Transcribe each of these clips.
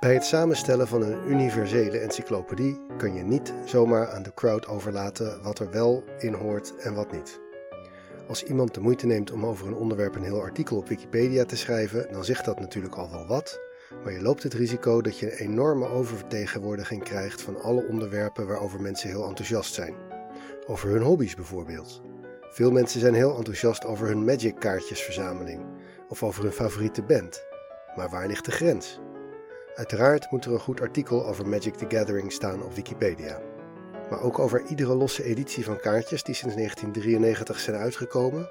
Bij het samenstellen van een universele encyclopedie kan je niet zomaar aan de crowd overlaten wat er wel in hoort en wat niet. Als iemand de moeite neemt om over een onderwerp een heel artikel op Wikipedia te schrijven, dan zegt dat natuurlijk al wel wat, maar je loopt het risico dat je een enorme oververtegenwoordiging krijgt van alle onderwerpen waarover mensen heel enthousiast zijn. Over hun hobby's bijvoorbeeld. Veel mensen zijn heel enthousiast over hun Magic kaartjesverzameling of over hun favoriete band. Maar waar ligt de grens? Uiteraard moet er een goed artikel over Magic the Gathering staan op Wikipedia. Maar ook over iedere losse editie van kaartjes die sinds 1993 zijn uitgekomen.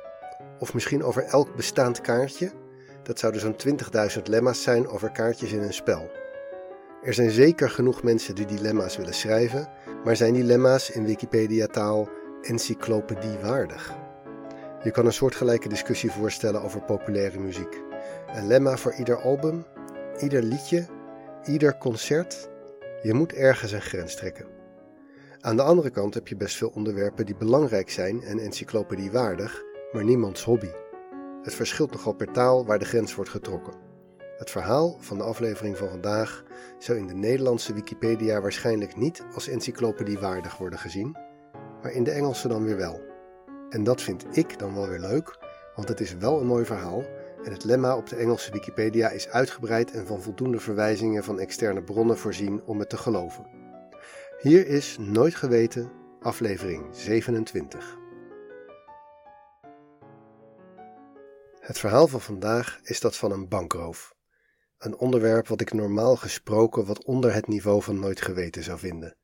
Of misschien over elk bestaand kaartje. Dat zouden zo'n 20.000 lemma's zijn over kaartjes in een spel. Er zijn zeker genoeg mensen die lemma's willen schrijven, maar zijn die lemma's in Wikipedia-taal encyclopedie-waardig? Je kan een soortgelijke discussie voorstellen over populaire muziek. Een lemma voor ieder album, ieder liedje ieder concert, je moet ergens een grens trekken. Aan de andere kant heb je best veel onderwerpen die belangrijk zijn en encyclopediewaardig, maar niemands hobby. Het verschilt nogal per taal waar de grens wordt getrokken. Het verhaal van de aflevering van vandaag zou in de Nederlandse Wikipedia waarschijnlijk niet als encyclopediewaardig worden gezien, maar in de Engelse dan weer wel. En dat vind ik dan wel weer leuk, want het is wel een mooi verhaal en het lemma op de Engelse Wikipedia is uitgebreid en van voldoende verwijzingen van externe bronnen voorzien om het te geloven. Hier is Nooit Geweten, aflevering 27. Het verhaal van vandaag is dat van een bankroof. Een onderwerp wat ik normaal gesproken wat onder het niveau van Nooit Geweten zou vinden.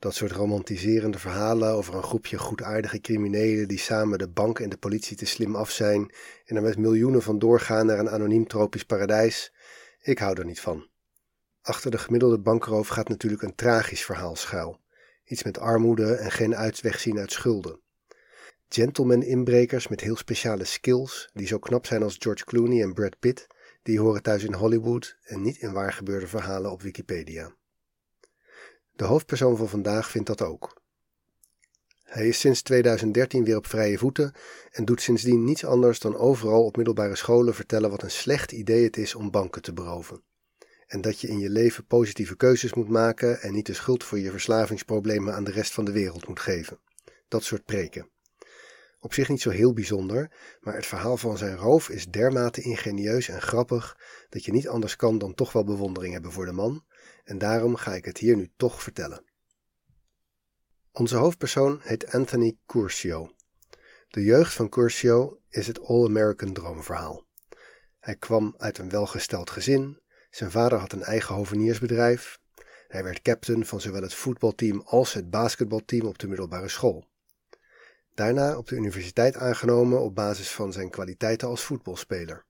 Dat soort romantiserende verhalen over een groepje goedaardige criminelen die samen de bank en de politie te slim af zijn en er met miljoenen van doorgaan naar een anoniem tropisch paradijs. Ik hou er niet van. Achter de gemiddelde bankroof gaat natuurlijk een tragisch verhaal schuil. Iets met armoede en geen uitweg zien uit schulden. Gentleman-inbrekers met heel speciale skills, die zo knap zijn als George Clooney en Brad Pitt, die horen thuis in Hollywood en niet in waar gebeurde verhalen op Wikipedia. De hoofdpersoon van vandaag vindt dat ook. Hij is sinds 2013 weer op vrije voeten en doet sindsdien niets anders dan overal op middelbare scholen vertellen wat een slecht idee het is om banken te beroven. En dat je in je leven positieve keuzes moet maken en niet de schuld voor je verslavingsproblemen aan de rest van de wereld moet geven. Dat soort preken. Op zich niet zo heel bijzonder, maar het verhaal van zijn roof is dermate ingenieus en grappig dat je niet anders kan dan toch wel bewondering hebben voor de man en daarom ga ik het hier nu toch vertellen. Onze hoofdpersoon heet Anthony Curcio. De jeugd van Curcio is het All-American droomverhaal. Hij kwam uit een welgesteld gezin, zijn vader had een eigen hoveniersbedrijf, hij werd captain van zowel het voetbalteam als het basketbalteam op de middelbare school. Daarna op de universiteit aangenomen op basis van zijn kwaliteiten als voetbalspeler.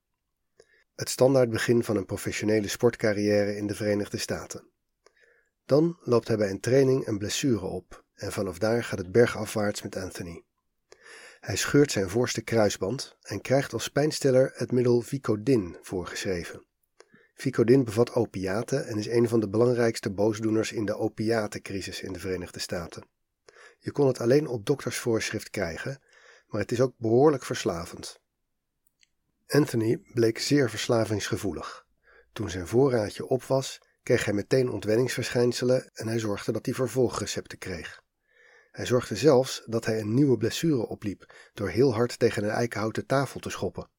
Het standaard begin van een professionele sportcarrière in de Verenigde Staten. Dan loopt hij bij een training een blessure op en vanaf daar gaat het bergafwaarts met Anthony. Hij scheurt zijn voorste kruisband en krijgt als pijnstiller het middel Vicodin voorgeschreven. Vicodin bevat opiaten en is een van de belangrijkste boosdoeners in de opiatencrisis in de Verenigde Staten. Je kon het alleen op doktersvoorschrift krijgen, maar het is ook behoorlijk verslavend. Anthony bleek zeer verslavingsgevoelig. Toen zijn voorraadje op was, kreeg hij meteen ontwenningsverschijnselen en hij zorgde dat hij vervolgrecepten kreeg. Hij zorgde zelfs dat hij een nieuwe blessure opliep door heel hard tegen een eikenhouten tafel te schoppen.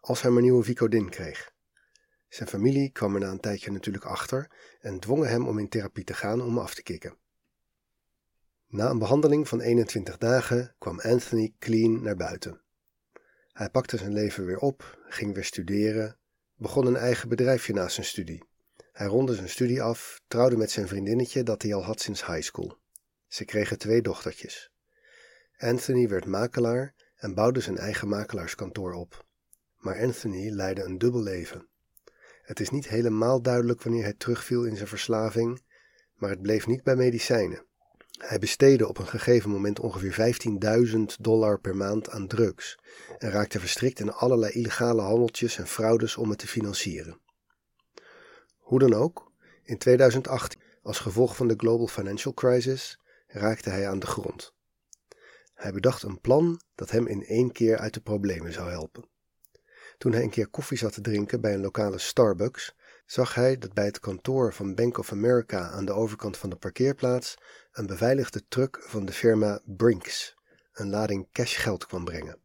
Als hij maar nieuwe Vicodin kreeg. Zijn familie kwam er na een tijdje natuurlijk achter en dwongen hem om in therapie te gaan om af te kicken. Na een behandeling van 21 dagen kwam Anthony clean naar buiten. Hij pakte zijn leven weer op, ging weer studeren, begon een eigen bedrijfje naast zijn studie. Hij ronde zijn studie af, trouwde met zijn vriendinnetje dat hij al had sinds high school. Ze kregen twee dochtertjes. Anthony werd makelaar en bouwde zijn eigen makelaarskantoor op. Maar Anthony leidde een dubbel leven. Het is niet helemaal duidelijk wanneer hij terugviel in zijn verslaving, maar het bleef niet bij medicijnen. Hij besteedde op een gegeven moment ongeveer 15.000 dollar per maand aan drugs en raakte verstrikt in allerlei illegale handeltjes en fraudes om het te financieren. Hoe dan ook, in 2018, als gevolg van de Global Financial Crisis, raakte hij aan de grond. Hij bedacht een plan dat hem in één keer uit de problemen zou helpen. Toen hij een keer koffie zat te drinken bij een lokale Starbucks, zag hij dat bij het kantoor van Bank of America aan de overkant van de parkeerplaats een beveiligde truck van de firma Brinks een lading cashgeld kwam brengen.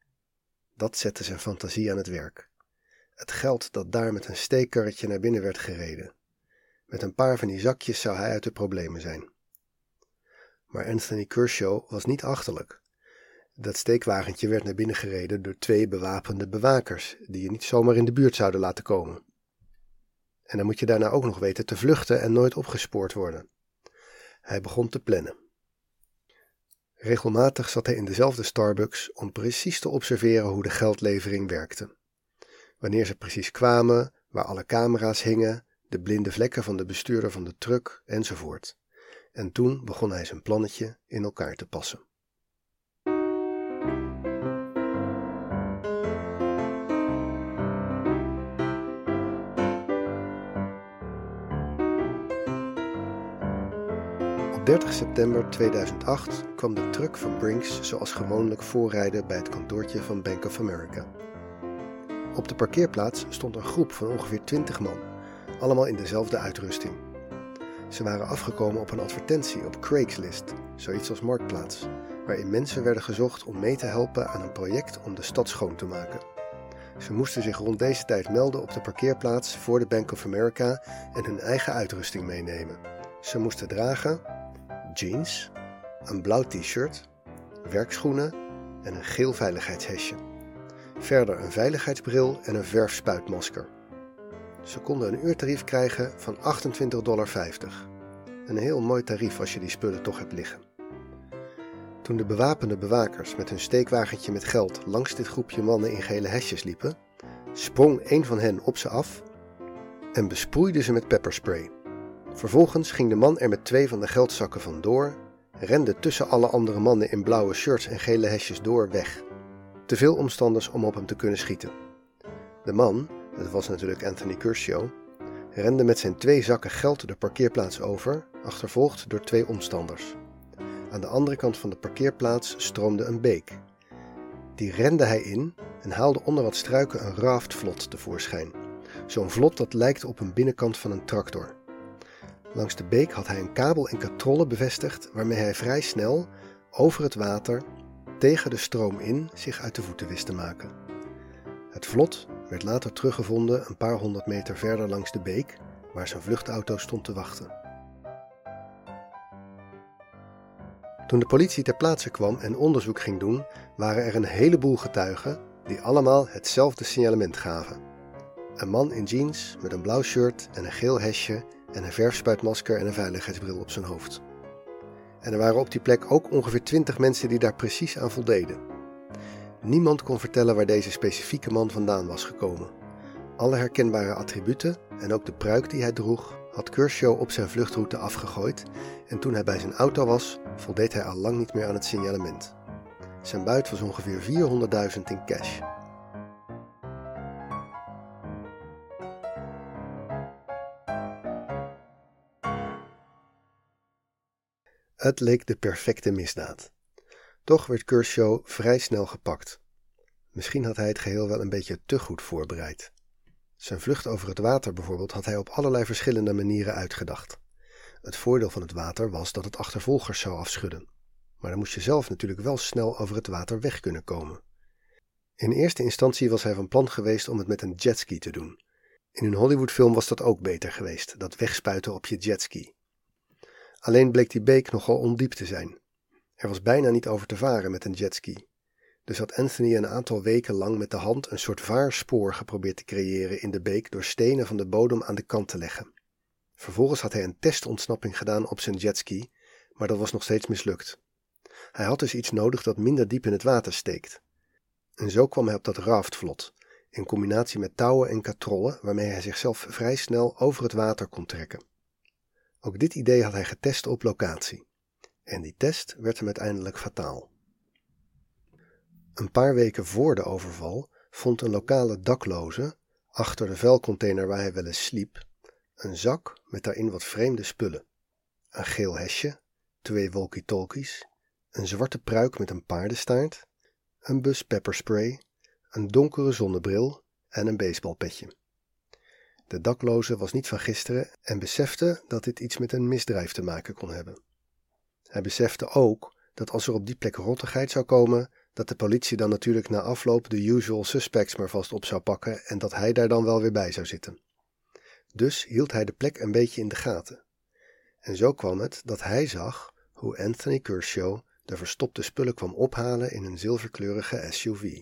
Dat zette zijn fantasie aan het werk. Het geld dat daar met een steekkarretje naar binnen werd gereden. Met een paar van die zakjes zou hij uit de problemen zijn. Maar Anthony Kershaw was niet achterlijk. Dat steekwagentje werd naar binnen gereden door twee bewapende bewakers, die je niet zomaar in de buurt zouden laten komen. En dan moet je daarna ook nog weten te vluchten en nooit opgespoord worden. Hij begon te plannen. Regelmatig zat hij in dezelfde Starbucks om precies te observeren hoe de geldlevering werkte. Wanneer ze precies kwamen, waar alle camera's hingen, de blinde vlekken van de bestuurder van de truck enzovoort. En toen begon hij zijn plannetje in elkaar te passen. 30 september 2008 kwam de truck van Brinks zoals gewoonlijk voorrijden bij het kantoortje van Bank of America. Op de parkeerplaats stond een groep van ongeveer 20 man, allemaal in dezelfde uitrusting. Ze waren afgekomen op een advertentie op Craigslist, zoiets als Marktplaats, waarin mensen werden gezocht om mee te helpen aan een project om de stad schoon te maken. Ze moesten zich rond deze tijd melden op de parkeerplaats voor de Bank of America en hun eigen uitrusting meenemen. Ze moesten dragen jeans, een blauw t-shirt, werkschoenen en een geel veiligheidshesje. Verder een veiligheidsbril en een verfspuitmasker. Ze konden een uurtarief krijgen van 28,50 dollar. Een heel mooi tarief als je die spullen toch hebt liggen. Toen de bewapende bewakers met hun steekwagentje met geld langs dit groepje mannen in gele hesjes liepen, sprong een van hen op ze af en besproeide ze met pepperspray. Vervolgens ging de man er met twee van de geldzakken vandoor, rende tussen alle andere mannen in blauwe shirts en gele hesjes door weg. Te veel omstanders om op hem te kunnen schieten. De man, dat was natuurlijk Anthony Kershaw, rende met zijn twee zakken geld de parkeerplaats over, achtervolgd door twee omstanders. Aan de andere kant van de parkeerplaats stroomde een beek. Die rende hij in en haalde onder wat struiken een raftvlot tevoorschijn. Zo'n vlot dat lijkt op een binnenkant van een tractor. Langs de beek had hij een kabel en katrollen bevestigd waarmee hij vrij snel over het water tegen de stroom in zich uit de voeten wist te maken. Het vlot werd later teruggevonden een paar honderd meter verder langs de beek, waar zijn vluchtauto stond te wachten. Toen de politie ter plaatse kwam en onderzoek ging doen, waren er een heleboel getuigen die allemaal hetzelfde signalement gaven. Een man in jeans met een blauw shirt en een geel hesje en een verfspuitmasker en een veiligheidsbril op zijn hoofd. En er waren op die plek ook ongeveer twintig mensen die daar precies aan voldeden. Niemand kon vertellen waar deze specifieke man vandaan was gekomen. Alle herkenbare attributen en ook de pruik die hij droeg, had Kershaw op zijn vluchtroute afgegooid en toen hij bij zijn auto was, voldeed hij al lang niet meer aan het signalement. Zijn buit was ongeveer 400.000 in cash. Het leek de perfecte misdaad. Toch werd Kershaw vrij snel gepakt. Misschien had hij het geheel wel een beetje te goed voorbereid. Zijn vlucht over het water bijvoorbeeld had hij op allerlei verschillende manieren uitgedacht. Het voordeel van het water was dat het achtervolgers zou afschudden. Maar dan moest je zelf natuurlijk wel snel over het water weg kunnen komen. In eerste instantie was hij van plan geweest om het met een jetski te doen. In een Hollywoodfilm was dat ook beter geweest, dat wegspuiten op je jetski. Alleen bleek die beek nogal ondiep te zijn. Er was bijna niet over te varen met een jetski. Dus had Anthony een aantal weken lang met de hand een soort vaarspoor geprobeerd te creëren in de beek door stenen van de bodem aan de kant te leggen. Vervolgens had hij een testontsnapping gedaan op zijn jetski, maar dat was nog steeds mislukt. Hij had dus iets nodig dat minder diep in het water steekt. En zo kwam hij op dat raftvlot, in combinatie met touwen en katrollen waarmee hij zichzelf vrij snel over het water kon trekken. Ook dit idee had hij getest op locatie. En die test werd hem uiteindelijk fataal. Een paar weken voor de overval vond een lokale dakloze, achter de vuilcontainer waar hij wel eens sliep, een zak met daarin wat vreemde spullen. Een geel hesje, twee walkie-talkies, een zwarte pruik met een paardenstaart, een bus pepperspray, een donkere zonnebril en een baseballpetje. De dakloze was niet van gisteren en besefte dat dit iets met een misdrijf te maken kon hebben. Hij besefte ook dat als er op die plek rottigheid zou komen, dat de politie dan natuurlijk na afloop de usual suspects maar vast op zou pakken en dat hij daar dan wel weer bij zou zitten. Dus hield hij de plek een beetje in de gaten. En zo kwam het dat hij zag hoe Anthony Kershaw de verstopte spullen kwam ophalen in een zilverkleurige SUV.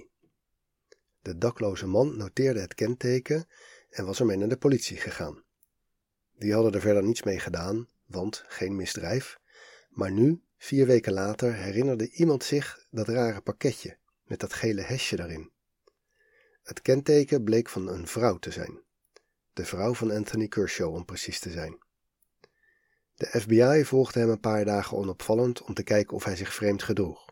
De dakloze man noteerde het kenteken en was ermee naar de politie gegaan. Die hadden er verder niets mee gedaan, want geen misdrijf. Maar nu, vier weken later, herinnerde iemand zich dat rare pakketje met dat gele hesje daarin. Het kenteken bleek van een vrouw te zijn. De vrouw van Anthony Kershaw, om precies te zijn. De FBI volgde hem een paar dagen onopvallend om te kijken of hij zich vreemd gedroeg.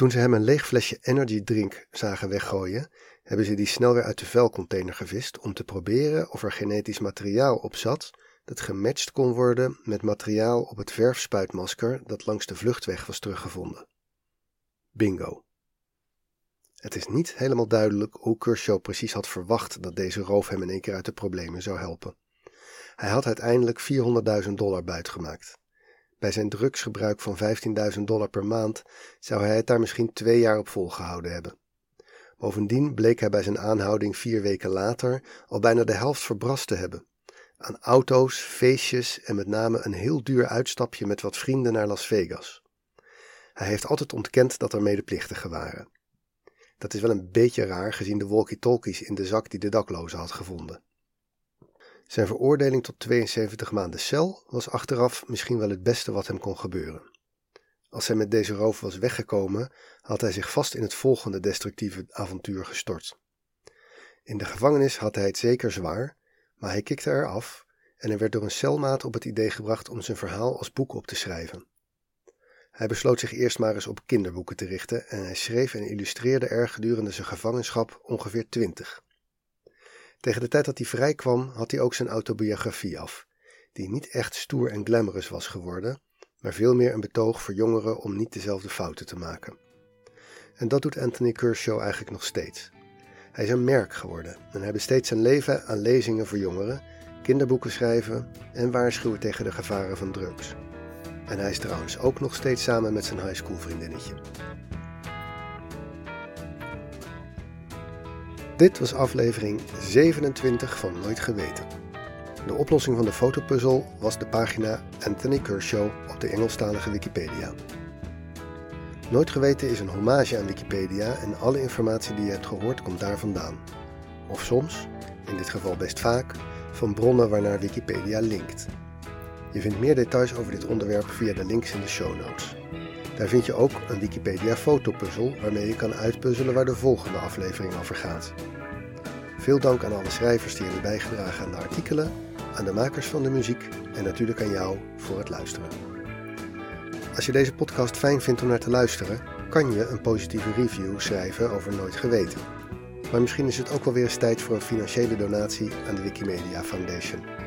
Toen ze hem een leeg flesje energy drink zagen weggooien, hebben ze die snel weer uit de vuilcontainer gevist om te proberen of er genetisch materiaal op zat dat gematcht kon worden met materiaal op het verfspuitmasker dat langs de vluchtweg was teruggevonden. Bingo. Het is niet helemaal duidelijk hoe Kershaw precies had verwacht dat deze roof hem in één keer uit de problemen zou helpen. Hij had uiteindelijk 400.000 dollar buitgemaakt. Bij zijn drugsgebruik van 15.000 dollar per maand zou hij het daar misschien twee jaar op volgehouden hebben. Bovendien bleek hij bij zijn aanhouding vier weken later al bijna de helft verbrast te hebben. Aan auto's, feestjes en met name een heel duur uitstapje met wat vrienden naar Las Vegas. Hij heeft altijd ontkend dat er medeplichtigen waren. Dat is wel een beetje raar gezien de walkie-talkies in de zak die de dakloze had gevonden. Zijn veroordeling tot 72 maanden cel was achteraf misschien wel het beste wat hem kon gebeuren. Als hij met deze roof was weggekomen, had hij zich vast in het volgende destructieve avontuur gestort. In de gevangenis had hij het zeker zwaar, maar hij kikte er af en hij werd door een celmaat op het idee gebracht om zijn verhaal als boek op te schrijven. Hij besloot zich eerst maar eens op kinderboeken te richten en hij schreef en illustreerde er gedurende zijn gevangenschap ongeveer twintig. Tegen de tijd dat hij vrij kwam, had hij ook zijn autobiografie af, die niet echt stoer en glamorous was geworden, maar veel meer een betoog voor jongeren om niet dezelfde fouten te maken. En dat doet Anthony Kershaw eigenlijk nog steeds. Hij is een merk geworden en hij besteedt zijn leven aan lezingen voor jongeren, kinderboeken schrijven en waarschuwen tegen de gevaren van drugs. En hij is trouwens ook nog steeds samen met zijn high school vriendinnetje. Dit was aflevering 27 van Nooit Geweten. De oplossing van de fotopuzzel was de pagina Anthony Kershaw op de Engelstalige Wikipedia. Nooit Geweten is een hommage aan Wikipedia en alle informatie die je hebt gehoord komt daar vandaan. Of soms, in dit geval best vaak, van bronnen waarnaar Wikipedia linkt. Je vindt meer details over dit onderwerp via de links in de show notes. Daar vind je ook een Wikipedia fotopuzzel waarmee je kan uitpuzzelen waar de volgende aflevering over gaat. Veel dank aan alle schrijvers die hebben bijgedragen aan de artikelen, aan de makers van de muziek en natuurlijk aan jou voor het luisteren. Als je deze podcast fijn vindt om naar te luisteren, kan je een positieve review schrijven over Nooit Geweten. Maar misschien is het ook wel weer eens tijd voor een financiële donatie aan de Wikimedia Foundation.